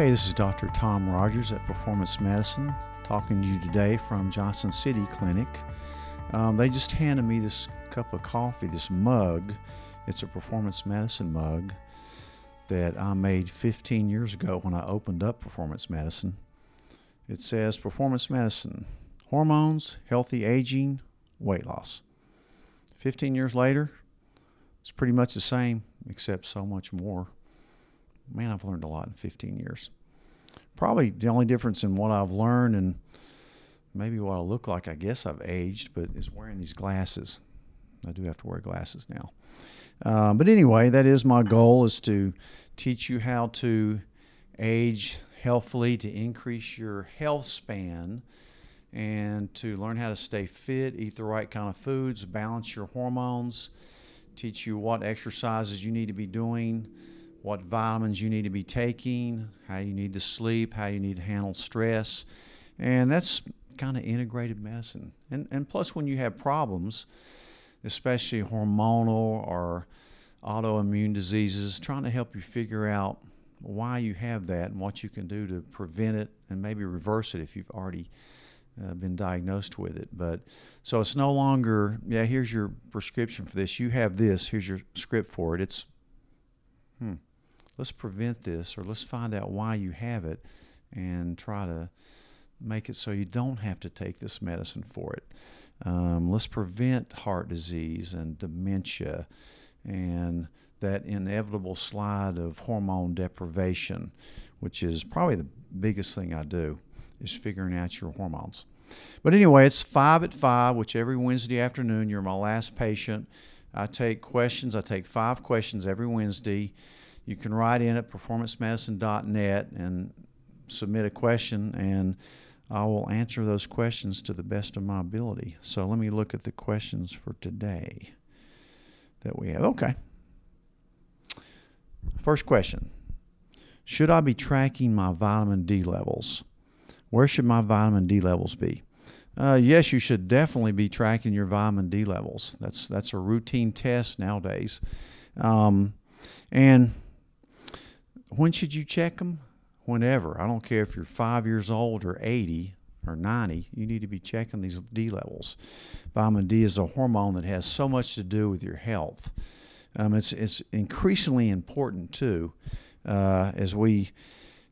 Hey, this is Dr. Tom Rogers at Performance Medicine talking to you today from Johnson City Clinic. Um, they just handed me this cup of coffee, this mug. It's a performance medicine mug that I made 15 years ago when I opened up performance medicine. It says performance medicine, hormones, healthy aging, weight loss. 15 years later, it's pretty much the same, except so much more. Man, I've learned a lot in 15 years. Probably the only difference in what I've learned and maybe what I look like, I guess I've aged, but is wearing these glasses. I do have to wear glasses now. Um, but anyway, that is my goal is to teach you how to age healthfully, to increase your health span, and to learn how to stay fit, eat the right kind of foods, balance your hormones, teach you what exercises you need to be doing, what vitamins you need to be taking, how you need to sleep, how you need to handle stress. And that's kind of integrated medicine. And, and plus, when you have problems, especially hormonal or autoimmune diseases, trying to help you figure out why you have that and what you can do to prevent it and maybe reverse it if you've already uh, been diagnosed with it. But so it's no longer, yeah, here's your prescription for this. You have this. Here's your script for it. It's, let's prevent this or let's find out why you have it and try to make it so you don't have to take this medicine for it. Um, let's prevent heart disease and dementia and that inevitable slide of hormone deprivation, which is probably the biggest thing I do, is figuring out your hormones. But anyway, it's five at five, which every Wednesday afternoon, you're my last patient. I take questions. I take five questions every Wednesday. You can write in at performancemedicine.net and submit a question, and I will answer those questions to the best of my ability. So let me look at the questions for today that we have. Okay. First question Should I be tracking my vitamin D levels? Where should my vitamin D levels be? Uh, yes, you should definitely be tracking your vitamin D levels. That's that's a routine test nowadays. Um, and when should you check them? Whenever. I don't care if you're five years old or 80 or 90, you need to be checking these D levels. Vitamin D is a hormone that has so much to do with your health. Um, it's, it's increasingly important, too, uh, as we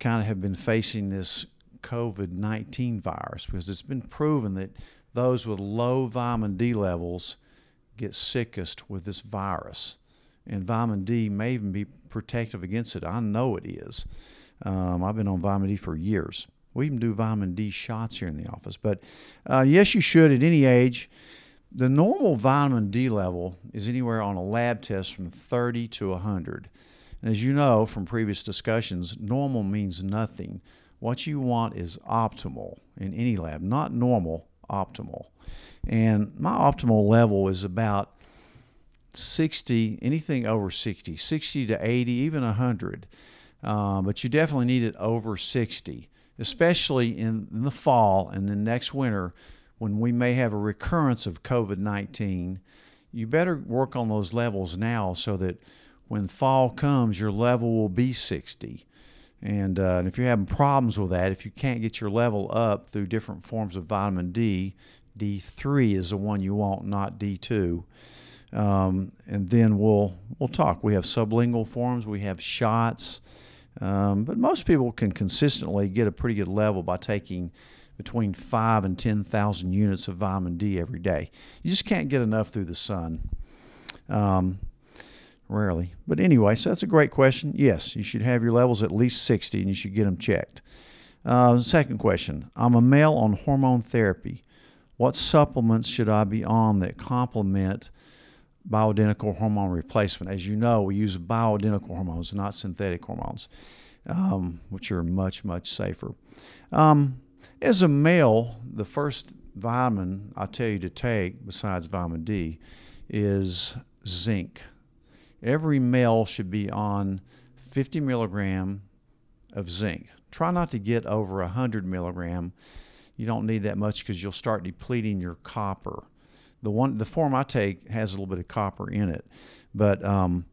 kind of have been facing this COVID 19 virus, because it's been proven that those with low vitamin D levels get sickest with this virus. And vitamin D may even be protective against it. I know it is. Um, I've been on vitamin D for years. We even do vitamin D shots here in the office. But uh, yes, you should at any age. The normal vitamin D level is anywhere on a lab test from 30 to 100. And as you know from previous discussions, normal means nothing. What you want is optimal in any lab, not normal, optimal. And my optimal level is about 60, anything over 60, 60 to 80, even 100. Uh, but you definitely need it over 60 especially in, the fall and the next winter when we may have a recurrence of COVID 19, you better work on those levels now so that when fall comes, your level will be 60. And, uh, and if you're having problems with that, if you can't get your level up through different forms of vitamin D, D3 is the one you want, not D2. Um, and then we'll we'll talk. We have sublingual forms, we have shots. Um, but most people can consistently get a pretty good level by taking between five and 10,000 units of vitamin D every day. You just can't get enough through the sun. Um, rarely. But anyway, so that's a great question. Yes, you should have your levels at least 60 and you should get them checked. Uh, second question I'm a male on hormone therapy. What supplements should I be on that complement bioidentical hormone replacement. As you know, we use bioidentical hormones, not synthetic hormones, um, which are much, much safer. Um, as a male, the first vitamin I tell you to take, besides vitamin D, is zinc. Every male should be on 50 milligram of zinc. Try not to get over 100 milligram. You don't need that much because you'll start depleting your copper the one the form I take has a little bit of copper in it, but um,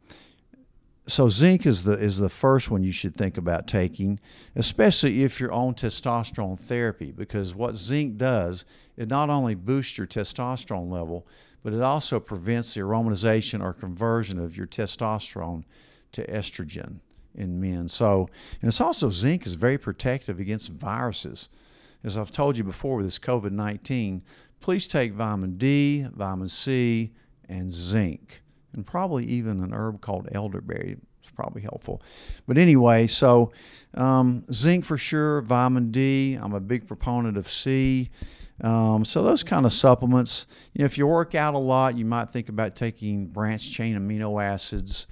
so zinc is the is the first one you should think about taking, especially if you're on testosterone therapy, because what zinc does, it not only boosts your testosterone level, but it also prevents the aromatization or conversion of your testosterone to estrogen in men. So, and it's also zinc is very protective against viruses. As I've told you before with this COVID 19, please take vitamin D, vitamin C, and zinc, and probably even an herb called elderberry. It's probably helpful. But anyway, so um, zinc for sure, vitamin D. I'm a big proponent of C. Um, so those kind of supplements. You know, if you work out a lot, you might think about taking branched chain amino acids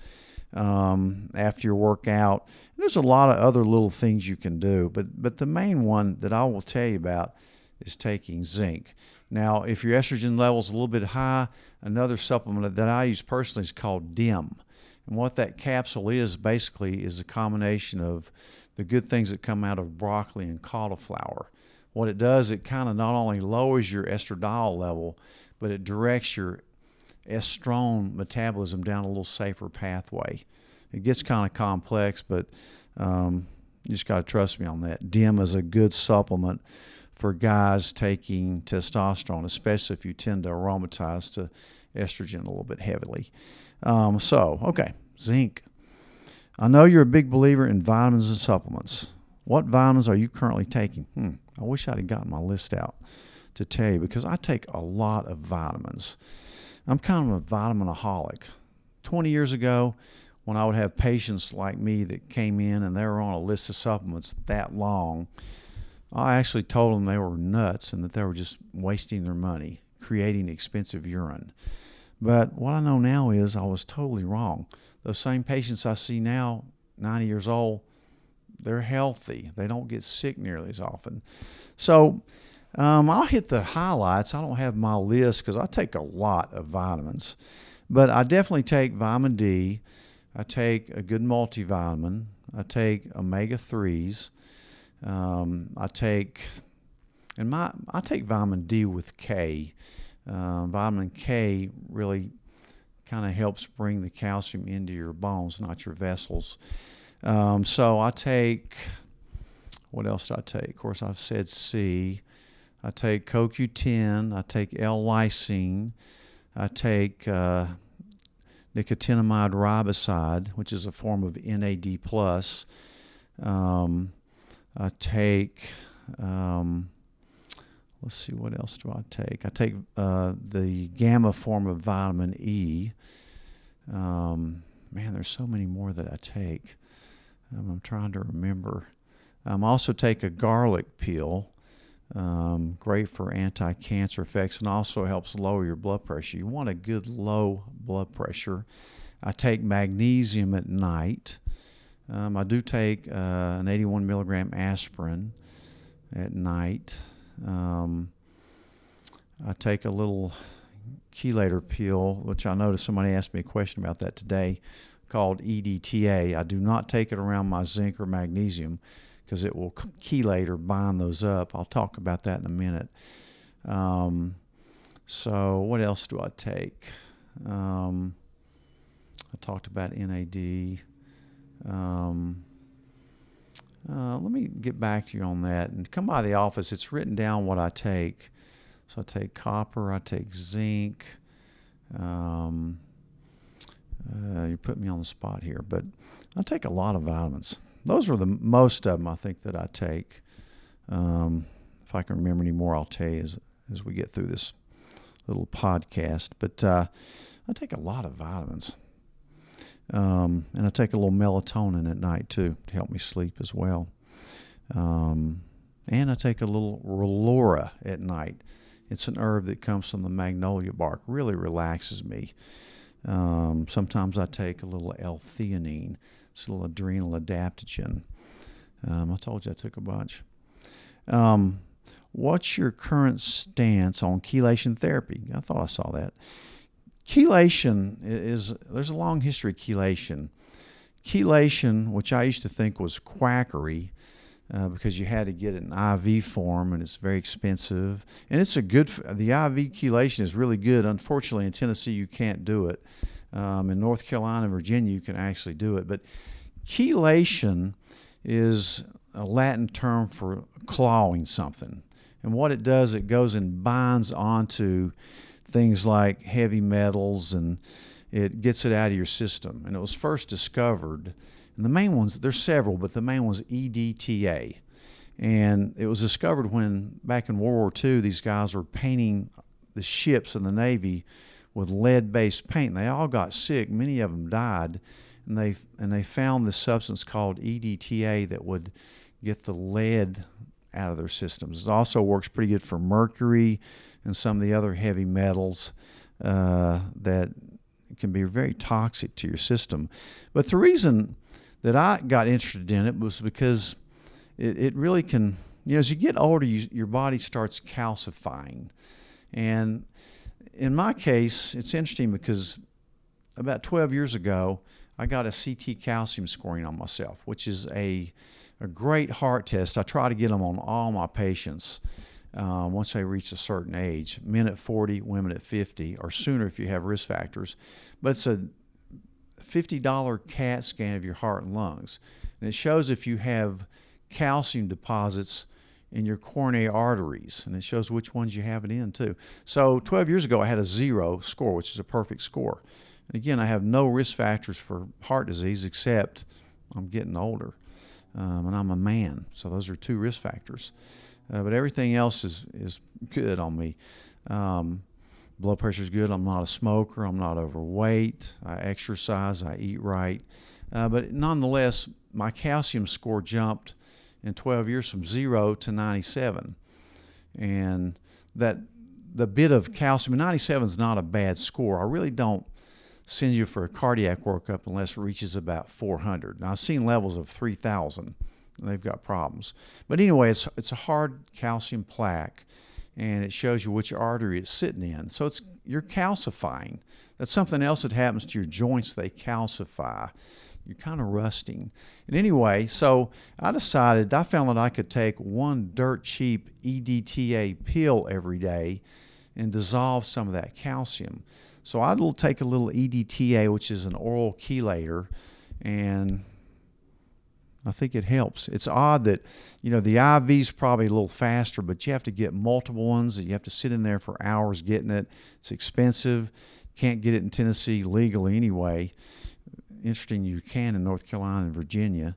um, after your workout. There's a lot of other little things you can do, but but the main one that I will tell you about is taking zinc. Now, if your estrogen level is a little bit high, another supplement that I use personally is called DIM. And what that capsule is basically is a combination of the good things that come out of broccoli and cauliflower. What it does, it kind of not only lowers your estradiol level, but it directs your estrone metabolism down a little safer pathway. It gets kind of complex, but um, you just got to trust me on that. DIM is a good supplement for guys taking testosterone, especially if you tend to aromatize to estrogen a little bit heavily. Um, so, okay, zinc. I know you're a big believer in vitamins and supplements. What vitamins are you currently taking? Hmm, I wish I'd have gotten my list out to tell you because I take a lot of vitamins. I'm kind of a vitaminaholic. 20 years ago, when I would have patients like me that came in and they were on a list of supplements that long, I actually told them they were nuts and that they were just wasting their money, creating expensive urine. But what I know now is I was totally wrong. Those same patients I see now, 90 years old, they're healthy. They don't get sick nearly as often. So um, I'll hit the highlights. I don't have my list because I take a lot of vitamins, but I definitely take vitamin D. I take a good multivitamin. I take omega threes. Um, I take and my I take vitamin D with K. Uh, vitamin K really kind of helps bring the calcium into your bones, not your vessels. Um, so I take what else do I take? Of course, I've said C. I take CoQ10, I take L-lysine, I take uh, nicotinamide riboside, which is a form of NAD+. plus. Um, I take, um, let's see, what else do I take? I take uh, the gamma form of vitamin E. Um, man, there's so many more that I take. Um, I'm trying to remember. I um, also take a garlic peel. Um, great for anti cancer effects and also helps lower your blood pressure. You want a good low blood pressure. I take magnesium at night. Um, I do take uh, an 81 milligram aspirin at night. Um, I take a little chelator pill, which I noticed somebody asked me a question about that today, called EDTA. I do not take it around my zinc or magnesium because it will chelate or bind those up. I'll talk about that in a minute. Um, so, what else do I take? Um, I talked about NAD. Um, uh, let me get back to you on that and come by the office. It's written down what I take. So I take copper, I take zinc. Um, uh, you put me on the spot here, but I take a lot of vitamins those are the most of them I think that I take. Um, if I can remember any more, I'll tell you as, as we get through this little podcast. But uh, I take a lot of vitamins. Um, and I take a little melatonin at night too to help me sleep as well. Um, and I take a little Relora at night. It's an herb that comes from the magnolia bark. Really relaxes me. Um, sometimes I take a little L-theanine. It's a little adrenal adaptogen. Um, I told you I took a bunch. Um, what's your current stance on chelation therapy? I thought I saw that. Chelation is, there's a long history of chelation. Chelation, which I used to think was quackery, uh, because you had to get in IV form and it's very expensive. And it's a good, the IV chelation is really good. Unfortunately, in Tennessee, you can't do it. Um, in North Carolina and Virginia, you can actually do it. But chelation is a Latin term for clawing something. And what it does, it goes and binds onto things like heavy metals and it gets it out of your system. And it was first discovered, and the main ones, there's several, but the main one's EDTA. And it was discovered when, back in World War II, these guys were painting the ships in the Navy with lead based paint. They all got sick, many of them died. And they, and they found this substance called EDTA that would get the lead out of their systems. It also works pretty good for mercury and some of the other heavy metals uh, that can be very toxic to your system. But the reason that I got interested in it was because it, it really can, you know, as you get older, you, your body starts calcifying. And in my case, it's interesting because about 12 years ago, I got a CT calcium scoring on myself, which is a, a great heart test. I try to get them on all my patients um, once they reach a certain age men at 40, women at 50, or sooner if you have risk factors. But it's a $50 CAT scan of your heart and lungs. And it shows if you have calcium deposits in your coronary arteries, and it shows which ones you have it in too. So 12 years ago, I had a zero score, which is a perfect score. And again, I have no risk factors for heart disease except I'm getting older, um, and I'm a man. So those are two risk factors. Uh, but everything else is, is good on me. Um, blood pressure is good. I'm not a smoker. I'm not overweight. I exercise. I eat right. Uh, but nonetheless, my calcium score jumped in 12 years from zero to 97. And that the bit of calcium, 97 is not a bad score. I really don't send you for a cardiac workup unless it reaches about 400. Now, I've seen levels of 3,000 they've got problems. But anyway, it's it's a hard calcium plaque, and it shows you which artery it's sitting in. So it's you're calcifying. That's something else that happens to your joints. They calcify. You're kind of rusting. And anyway, so I decided I found that I could take one dirt cheap EDTA pill every day and dissolve some of that calcium. So I'll take a little EDTA, which is an oral chelator, and I think it helps. It's odd that, you know, the IV's probably a little faster, but you have to get multiple ones. And you have to sit in there for hours getting it. It's expensive. Can't get it in Tennessee legally anyway. Interesting, you can in North Carolina and Virginia.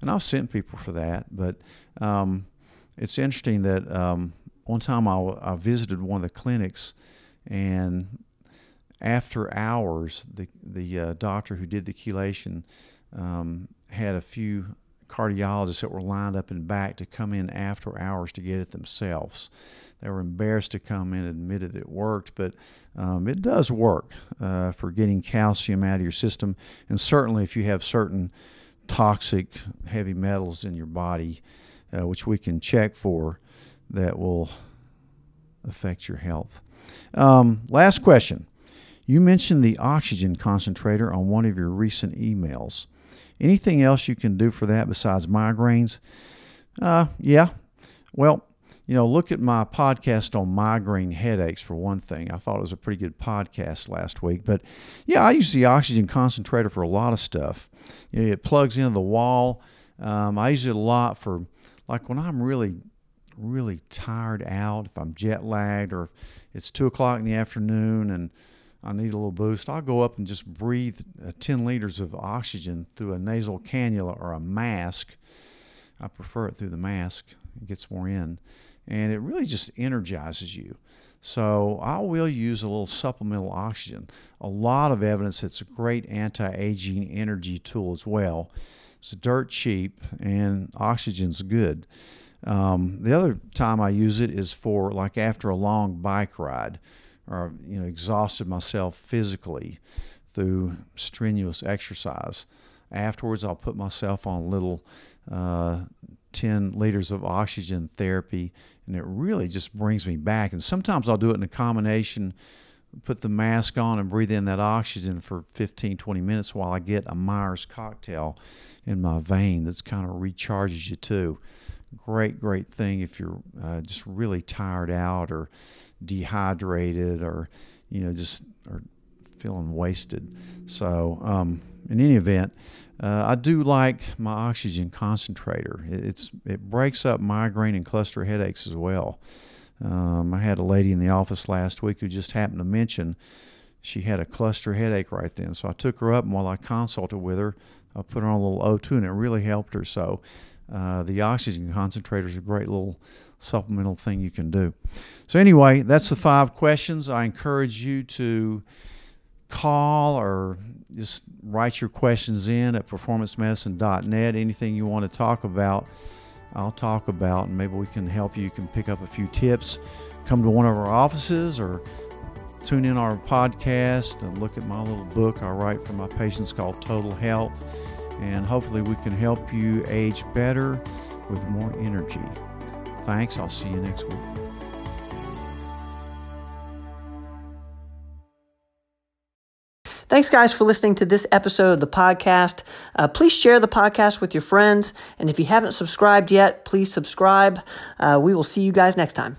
And I've sent people for that. But um, it's interesting that um, one time I, I visited one of the clinics and after hours, the, the uh, doctor who did the chelation um, had a few cardiologists that were lined up in back to come in after hours to get it themselves. They were embarrassed to come in and admitted it worked, but um, it does work uh, for getting calcium out of your system. And certainly, if you have certain toxic heavy metals in your body, uh, which we can check for, that will affect your health. Um, last question. You mentioned the oxygen concentrator on one of your recent emails. Anything else you can do for that besides migraines? Uh, yeah. Well, you know, look at my podcast on migraine headaches for one thing. I thought it was a pretty good podcast last week. But yeah, I use the oxygen concentrator for a lot of stuff. You know, it plugs into the wall. Um, I use it a lot for like when I'm really, really tired out, if I'm jet lagged or if it's two o'clock in the afternoon and I need a little boost, I'll go up and just breathe uh, 10 liters of oxygen through a nasal cannula or a mask. I prefer it through the mask, it gets more in. And it really just energizes you. So I will use a little supplemental oxygen. A lot of evidence it's a great anti-aging energy tool as well. It's dirt cheap and oxygen's good. Um, the other time I use it is for like after a long bike ride or you know exhausted myself physically through strenuous exercise. Afterwards, I'll put myself on little uh, 10 liters of oxygen therapy, and it really just brings me back. And sometimes I'll do it in a combination, put the mask on and breathe in that oxygen for 15, 20 minutes while I get a Myers cocktail in my vein that's kind of recharges you too. Great, great thing if you're uh, just really tired out or dehydrated or you know just or feeling wasted. So, um, in any event, uh, I do like my oxygen concentrator. It, it's it breaks up migraine and cluster headaches as well. Um, I had a lady in the office last week who just happened to mention she had a cluster headache right then. So I took her up, and while I consulted with her, I put her on a little O2, and it really helped her. So uh, the oxygen concentrator is a great little supplemental thing you can do. So anyway, that's the five questions. I encourage you to call or just write your questions in at performancemedicine.net. Anything you want to talk about, I'll talk about, and maybe we can help you. You can pick up a few tips. Come to one of our offices or tune in our podcast and look at my little book I write for my patients called Total Health. And hopefully, we can help you age better with more energy. Thanks. I'll see you next week. Thanks, guys, for listening to this episode of the podcast. Uh, please share the podcast with your friends. And if you haven't subscribed yet, please subscribe. Uh, we will see you guys next time.